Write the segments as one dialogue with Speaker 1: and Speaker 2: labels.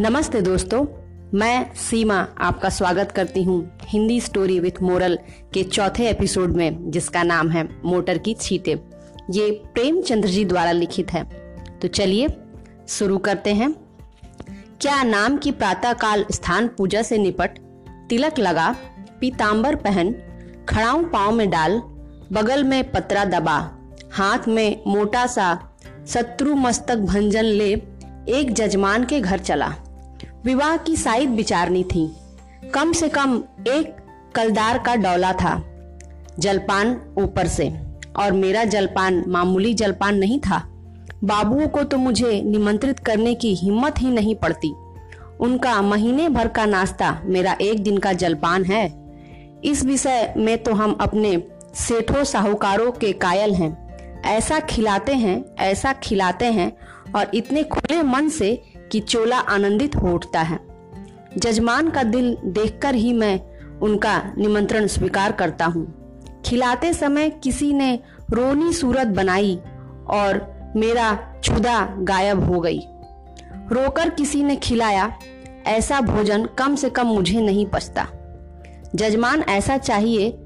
Speaker 1: नमस्ते दोस्तों, मैं सीमा आपका स्वागत करती हूँ हिंदी स्टोरी विथ मोरल के चौथे एपिसोड में, जिसका नाम है मोटर की छीटे। ये प्रेमचंद्र जी द्वारा लिखित है। तो चलिए, शुरू करते हैं। क्या नाम की प्रातः काल स्थान पूजा से निपट, तिलक लगा पीताम्बर पहन, खड़ाऊ पाँव में डाल, बगल में पतरा दबा, हाथ में मोटा सा शत्रु मस्तक भंजन ले, एक जजमान के घर चला। विवाह की साइड विचारनी थी। कम से कम एक कलदार का डौला था, जलपान ऊपर से। और मेरा जलपान मामूली जलपान नहीं था। बाबुओं को तो मुझे निमंत्रित करने की हिम्मत ही नहीं पड़ती। उनका महीने भर का नाश्ता मेरा एक दिन का जलपान है। इस विषय में तो हम अपने सेठों साहूकारों के कायल हैं। ऐसा खिलाते हैं, ऐसा खिलाते हैं और इतने खुले मन से कि चोला आनंदित हो उठता है। जजमान का दिल देखकर ही मैं उनका निमंत्रण स्वीकार करता हूँ। खिलाते समय किसी ने रोनी सूरत बनाई और मेरा छुदा गायब हो गई। रोकर किसी ने खिलाया, ऐसा भोजन कम से कम मुझे नहीं पचता। जजमान ऐसा चाहिए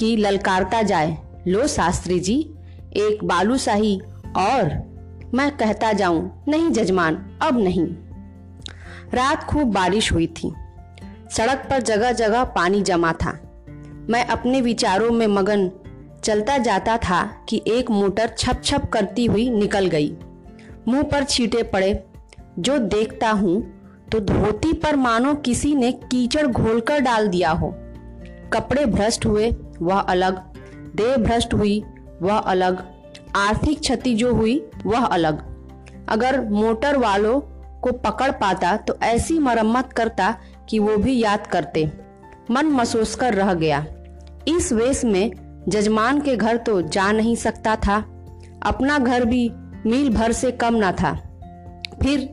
Speaker 1: कि ललकारता जाए। लो शास्त्री जी, एक बालूशाही और मैं कहता जाऊँ, नहीं जजमान, अब नहीं। रात खूब बारिश हुई थी। सड़क पर जगह जगह पानी जमा था। मैं अपने विचारों में मगन चलता जाता था कि एक मोटर छप छप करती हुई निकल गई। मुँह पर छींटे पड़े। जो देखता हूँ तो धोती पर मानो किसी ने कीचड़ घोलकर डाल दिया हो। कपड़े भ्रष्ट हुए, वह अलग। देह भ्रष्ट हुई, वह अलग। आर्थिक क्षति जो हुई, वह अलग। अगर मोटर वालों को पकड़ पाता तो ऐसी मरम्मत करता कि वो भी याद करते। मन मसोस कर रह गया। इस वेश में जजमान के घर तो जा नहीं सकता था। अपना घर भी मील भर से कम ना था। फिर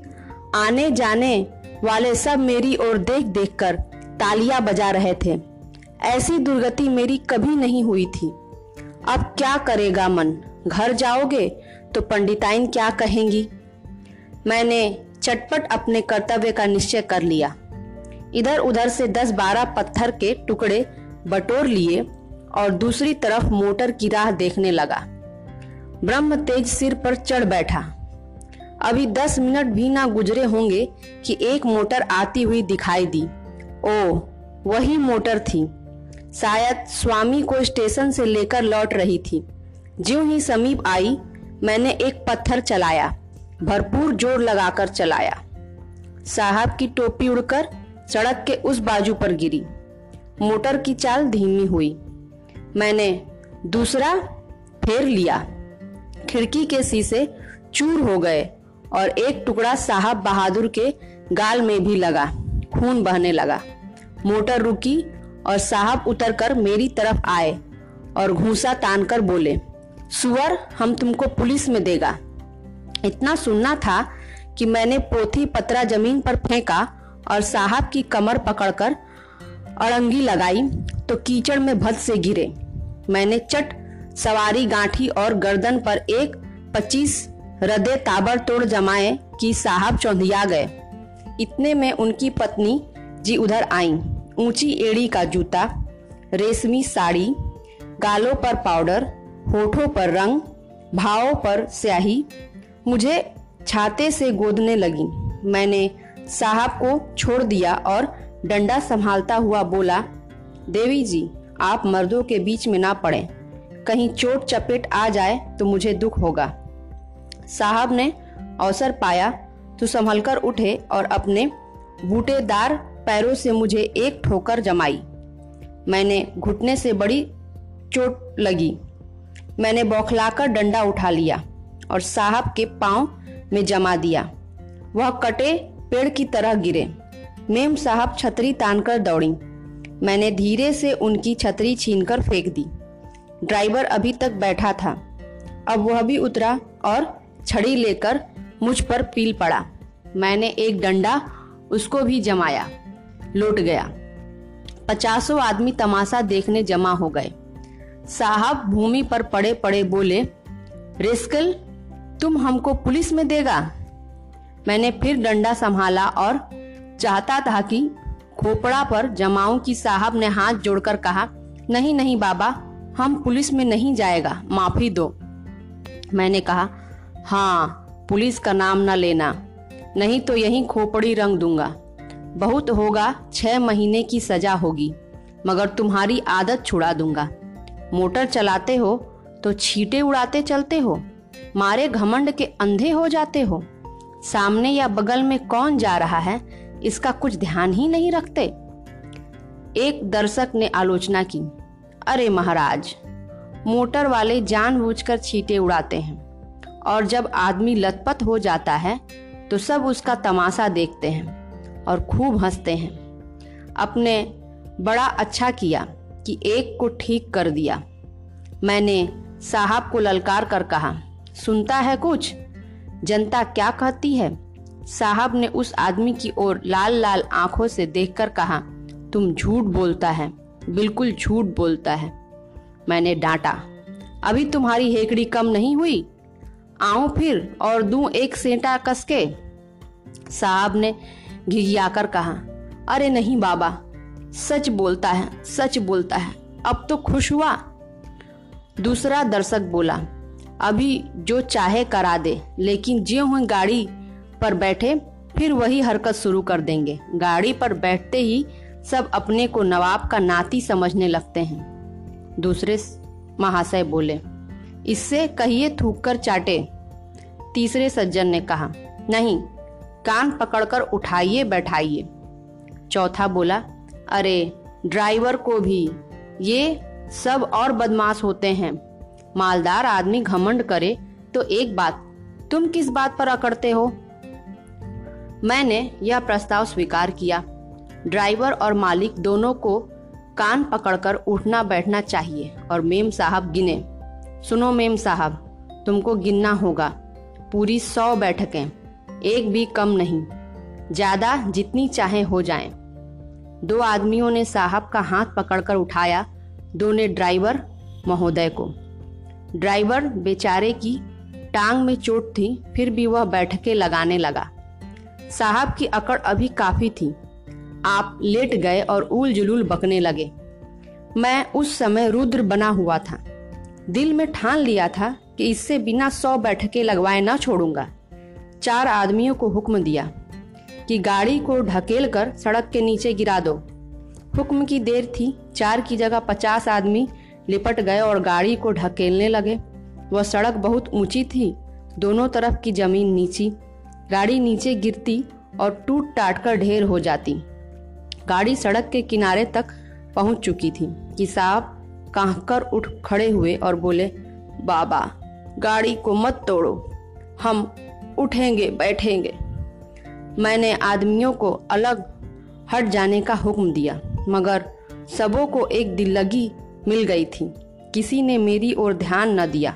Speaker 1: आने जाने वाले सब मेरी ओर देख देख कर तालियाँ बजा रहे थे। ऐसी दुर्गति मेरी कभी नहीं हुई थी। अब क्या करेगा मन? घर जाओगे तो पंडिताइन क्या कहेंगी? मैंने चटपट अपने कर्तव्य का निश्चय कर लिया। इधर उधर से दस बारह पत्थर के टुकड़े बटोर लिए और दूसरी तरफ़ मोटर की राह देखने लगा। ब्रह्म तेज सिर पर चढ़ बैठा। अभी दस मिनट भी ना गुजरे होंगे कि एक मोटर आती हुई दिखाई दी। ओ, वही मोटर थी। शायद स्वामी को स्टेशन से लेकर लौट रही थी। ज्यों ही समीप आई, मैंने एक पत्थर चलाया, भरपूर ज़ोर लगाकर चलाया। साहब की टोपी उड़कर सड़क के उस बाजू पर गिरी। मोटर की चाल धीमी हुई। मैंने दूसरा फेर लिया। खिड़की के शीशे चूर हो गए और एक टुकड़ा साहब बहादुर के गाल में भी लगा, खून बहने लगा। मोटर रुकी और साहब उतरकर मेरी तरफ़ आए और घूसा तानकर बोले सुअर हम तुमको पुलिस में देगा। इतना सुनना था कि मैंने पोथी पतरा ज़मीन पर फेंका और साहब की कमर पकड़कर अड़ंगी लगाई तो कीचड़ में भद से गिरे। मैंने चट सवारी, गांठी और गर्दन पर एक पच्चीस रदे ताबड़तोड़ जमाए कि साहब चौंधिया गए। इतने में उनकी पत्नी जी उधर आई। ऊँची एड़ी का जूता, रेशमी साड़ी, गालों पर पाउडर होठों पर रंग, भावों पर स्याही, मुझे छाते से गोदने लगी। मैंने साहब को छोड़ दिया और डंडा संभालता हुआ बोला, देवी जी, आप मर्दों के बीच में ना पड़े। कहीं चोट चपेट आ जाए तो मुझे दुख होगा। साहब ने अवसर पाया तो संभल कर उठे और अपने बूटेदार पैरों से मुझे एक ठोकर जमाई। मैंने घुटने से बड़ी चोट लगी। मैंने बौखलाकर डंडा उठा लिया और साहब के पाँव में जमा दिया। वह कटे पेड़ की तरह गिरे। मेम साहब छतरी तानकर दौड़ी। मैंने धीरे से उनकी छतरी छीनकर फेंक दी। ड्राइवर अभी तक बैठा था। अब वह भी उतरा और छड़ी लेकर मुझ पर पील पड़ा। मैंने एक डंडा उसको भी जमाया। लौट गया। पचासों आदमी तमाशा देखने जमा हो गए। साहब भूमि पर पड़े पड़े बोले, रेस्कल, तुम हमको पुलिस में देगा? मैंने फिर डंडा संभाला और चाहता था कि खोपड़ा पर जमाऊ की साहब ने हाथ जोड़कर कहा, नहीं नहीं बाबा, हम पुलिस में नहीं जाएगा, माफ़ी दो। मैंने कहा हाँ पुलिस का नाम न लेना, नहीं तो यही खोपड़ी रंग दूँगा। बहुत होगा, छह महीने की सजा होगी, मगर तुम्हारी आदत छुड़ा दूँगा। मोटर चलाते हो तो छीटे उड़ाते चलते हो, मारे घमंड के अंधे हो जाते हो। सामने या बगल में कौन जा रहा है, इसका कुछ ध्यान ही नहीं रखते। एक दर्शक ने आलोचना की, अरे महाराज, मोटर वाले जानबूझकर छीटे उड़ाते हैं, और जब आदमी लथपथ हो जाता है तो सब उसका तमाशा देखते हैं और खूब हँसते हैं। अपने बड़ा अच्छा किया कि एक को ठीक कर दिया। मैंने साहब को ललकार कर कहा, सुनता है कुछ? जनता क्या कहती है? साहब ने उस आदमी की ओर लाल लाल आँखों से देखकर कहा, तुम झूठ बोलता है, बिल्कुल झूठ बोलता है। मैंने डांटा, अभी तुम्हारी हेकड़ी कम नहीं हुई? आऊँ फिर और दू एक सेंटा कसके? साहब ने घिघियाकर कहा, अरे नहीं बाबा सच बोलता है, सच बोलता है। अब तो खुश हुआ। दूसरा दर्शक बोला, अभी जो चाहे करा दे, लेकिन जो हुई गाड़ी पर बैठे, फिर वही हरकत शुरू कर देंगे। गाड़ी पर बैठते ही सब अपने को नवाब का नाती समझने लगते हैं। दूसरे महाशय बोले, इससे कहिए थूक कर चाटे। तीसरे सज्जन ने कहा, नहीं, कान पकड़कर उठाइए, बैठाइए। चौथा बोला अरे, ड्राइवर को भी। ये सब और बदमाश होते हैं। मालदार आदमी घमंड करे तो एक बात, तुम किस बात पर अकड़ते हो? मैंने यह प्रस्ताव स्वीकार किया। ड्राइवर और मालिक दोनों को कान पकड़कर उठना बैठना चाहिए और मेम साहब गिने। सुनो मेम साहब, तुमको गिनना होगा। पूरी सौ बैठकें, एक भी कम नहीं। ज़्यादा जितनी चाहे हो जाएँ। दो आदमियों ने साहब का हाथ पकड़कर उठाया दो ने ड्राइवर महोदय को। ड्राइवर बेचारे की टांग में चोट थी, फिर भी वह बैठके लगाने लगा। साहब की अकड़ अभी काफ़ी थी। आप लेट गए और उल जुलूल बकने लगे। मैं उस समय रुद्र बना हुआ था। दिल में ठान लिया था कि इससे बिना सौ बैठके लगवाए ना छोड़ूँगा। चार आदमियों को हुक्म दिया। कि गाड़ी को ढकेल कर सड़क के नीचे गिरा दो। हुक्म की देर थी। चार की जगह पचास आदमी लिपट गए और गाड़ी को ढकेलने लगे। वह सड़क बहुत ऊँची थी। दोनों तरफ़ की ज़मीन नीची। गाड़ी नीचे गिरती और टूट टाट कर ढेर हो जाती। गाड़ी सड़क के किनारे तक पहुँच चुकी थी कि साहब कहकर उठ खड़े हुए और बोले, बाबा, गाड़ी को मत तोड़ो। हम उठेंगे, बैठेंगे। मैंने आदमियों को अलग हट जाने का हुक्म दिया, मगर सबों को एक दिल लगी मिल गई थी। किसी ने मेरी ओर ध्यान न दिया,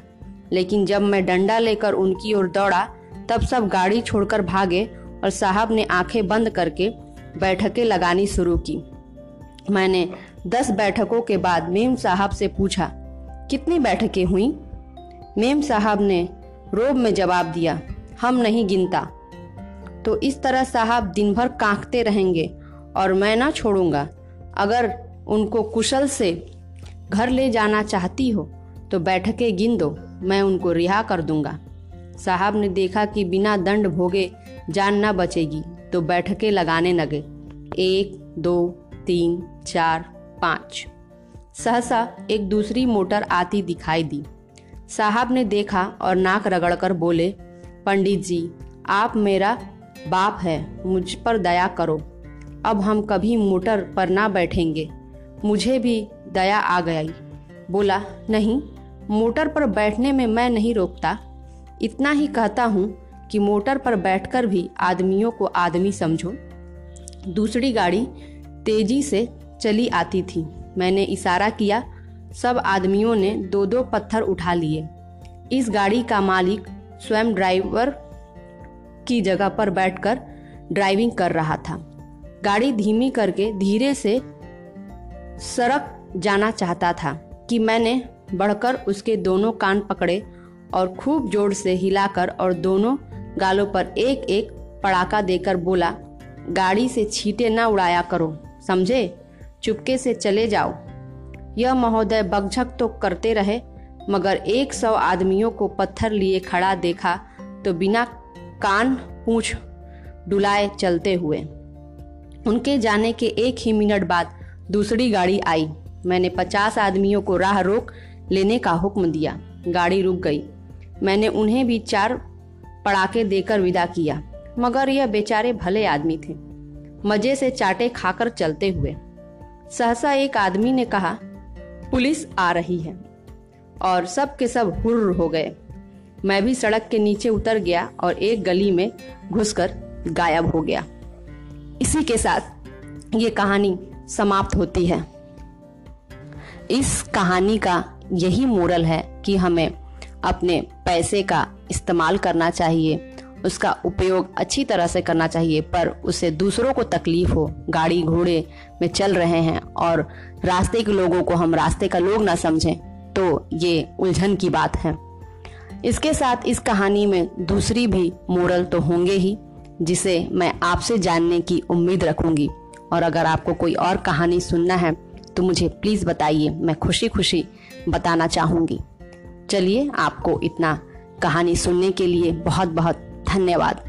Speaker 1: लेकिन जब मैं डंडा लेकर उनकी ओर दौड़ा, तब सब गाड़ी छोड़कर भागे और साहब ने आँखें बंद करके बैठकें लगानी शुरू की। मैंने दस बैठकों के बाद मेम साहब से पूछा, कितनी बैठकें हुई? मेम साहब ने रोब में जवाब दिया, हम नहीं गिनता। तो इस तरह साहब दिन भर कांकते रहेंगे और मैं ना छोड़ूँगा। अगर उनको कुशल से घर ले जाना चाहती हो तो बैठकें गिन दो, मैं उनको रिहा कर दूँगा। साहब ने देखा कि बिना दंड भोगे जान न बचेगी तो बैठकें लगाने लगे। एक, दो, तीन, चार, पाँच। सहसा एक दूसरी मोटर आती दिखाई दी। साहब ने देखा और नाक रगड़कर बोले, पंडित जी, आप मेरा बाप है, मुझ पर दया करो। अब हम कभी मोटर पर ना बैठेंगे। मुझे भी दया आ गई। बोला, नहीं, मोटर पर बैठने में मैं नहीं रोकता। इतना ही कहता हूँ कि मोटर पर बैठकर भी आदमियों को आदमी समझो। दूसरी गाड़ी तेज़ी से चली आती थी। मैंने इशारा किया, सब आदमियों ने दो दो पत्थर उठा लिए। इस गाड़ी का मालिक स्वयं ड्राइवर की जगह पर बैठकर ड्राइविंग कर रहा था। गाड़ी धीमी करके धीरे से सड़क जाना चाहता था कि मैंने बढ़कर उसके दोनों कान पकड़े और खूब ज़ोर से हिलाकर और दोनों गालों पर एक एक पड़ाका देकर बोला, गाड़ी से छीटे न उड़ाया करो, समझे? चुपके से चले जाओ। यह महोदय बगझक तो करते रहे, मगर एक सौ आदमियों को पत्थर लिए खड़ा देखा तो बिना कान पूछ डुलाए चलते हुए। उनके जाने के एक ही मिनट बाद दूसरी गाड़ी आई। मैंने पचास आदमियों को राह रोक लेने का हुक्म दिया। गाड़ी रुक गई। मैंने उन्हें भी चार पड़ाके देकर विदा किया। मगर यह बेचारे भले आदमी थे। मज़े से चाटे खाकर चलते हुए। सहसा एक आदमी ने कहा, पुलिस आ रही है। और सब के सब हुर्र हो गए। मैं भी सड़क के नीचे उतर गया और एक गली में घुसकर गायब हो गया। इसी के साथ ये कहानी समाप्त होती है। इस कहानी का यही मोरल है कि हमें अपने पैसे का इस्तेमाल करना चाहिए, उसका उपयोग अच्छी तरह से करना चाहिए, पर उसे दूसरों को तकलीफ़ हो, गाड़ी घोड़े में चल रहे हैं और रास्ते के लोगों को हम रास्ते का लोग ना समझें तो ये उलझन की बात है। इसके साथ इस कहानी में दूसरी भी मोरल तो होंगे ही, जिसे मैं आपसे जानने की उम्मीद रखूँगी। और अगर आपको कोई और कहानी सुनना है तो मुझे प्लीज़ बताइए, मैं खुशी खुशी बताना चाहूँगी। चलिए, आपको इतना कहानी सुनने के लिए बहुत बहुत धन्यवाद।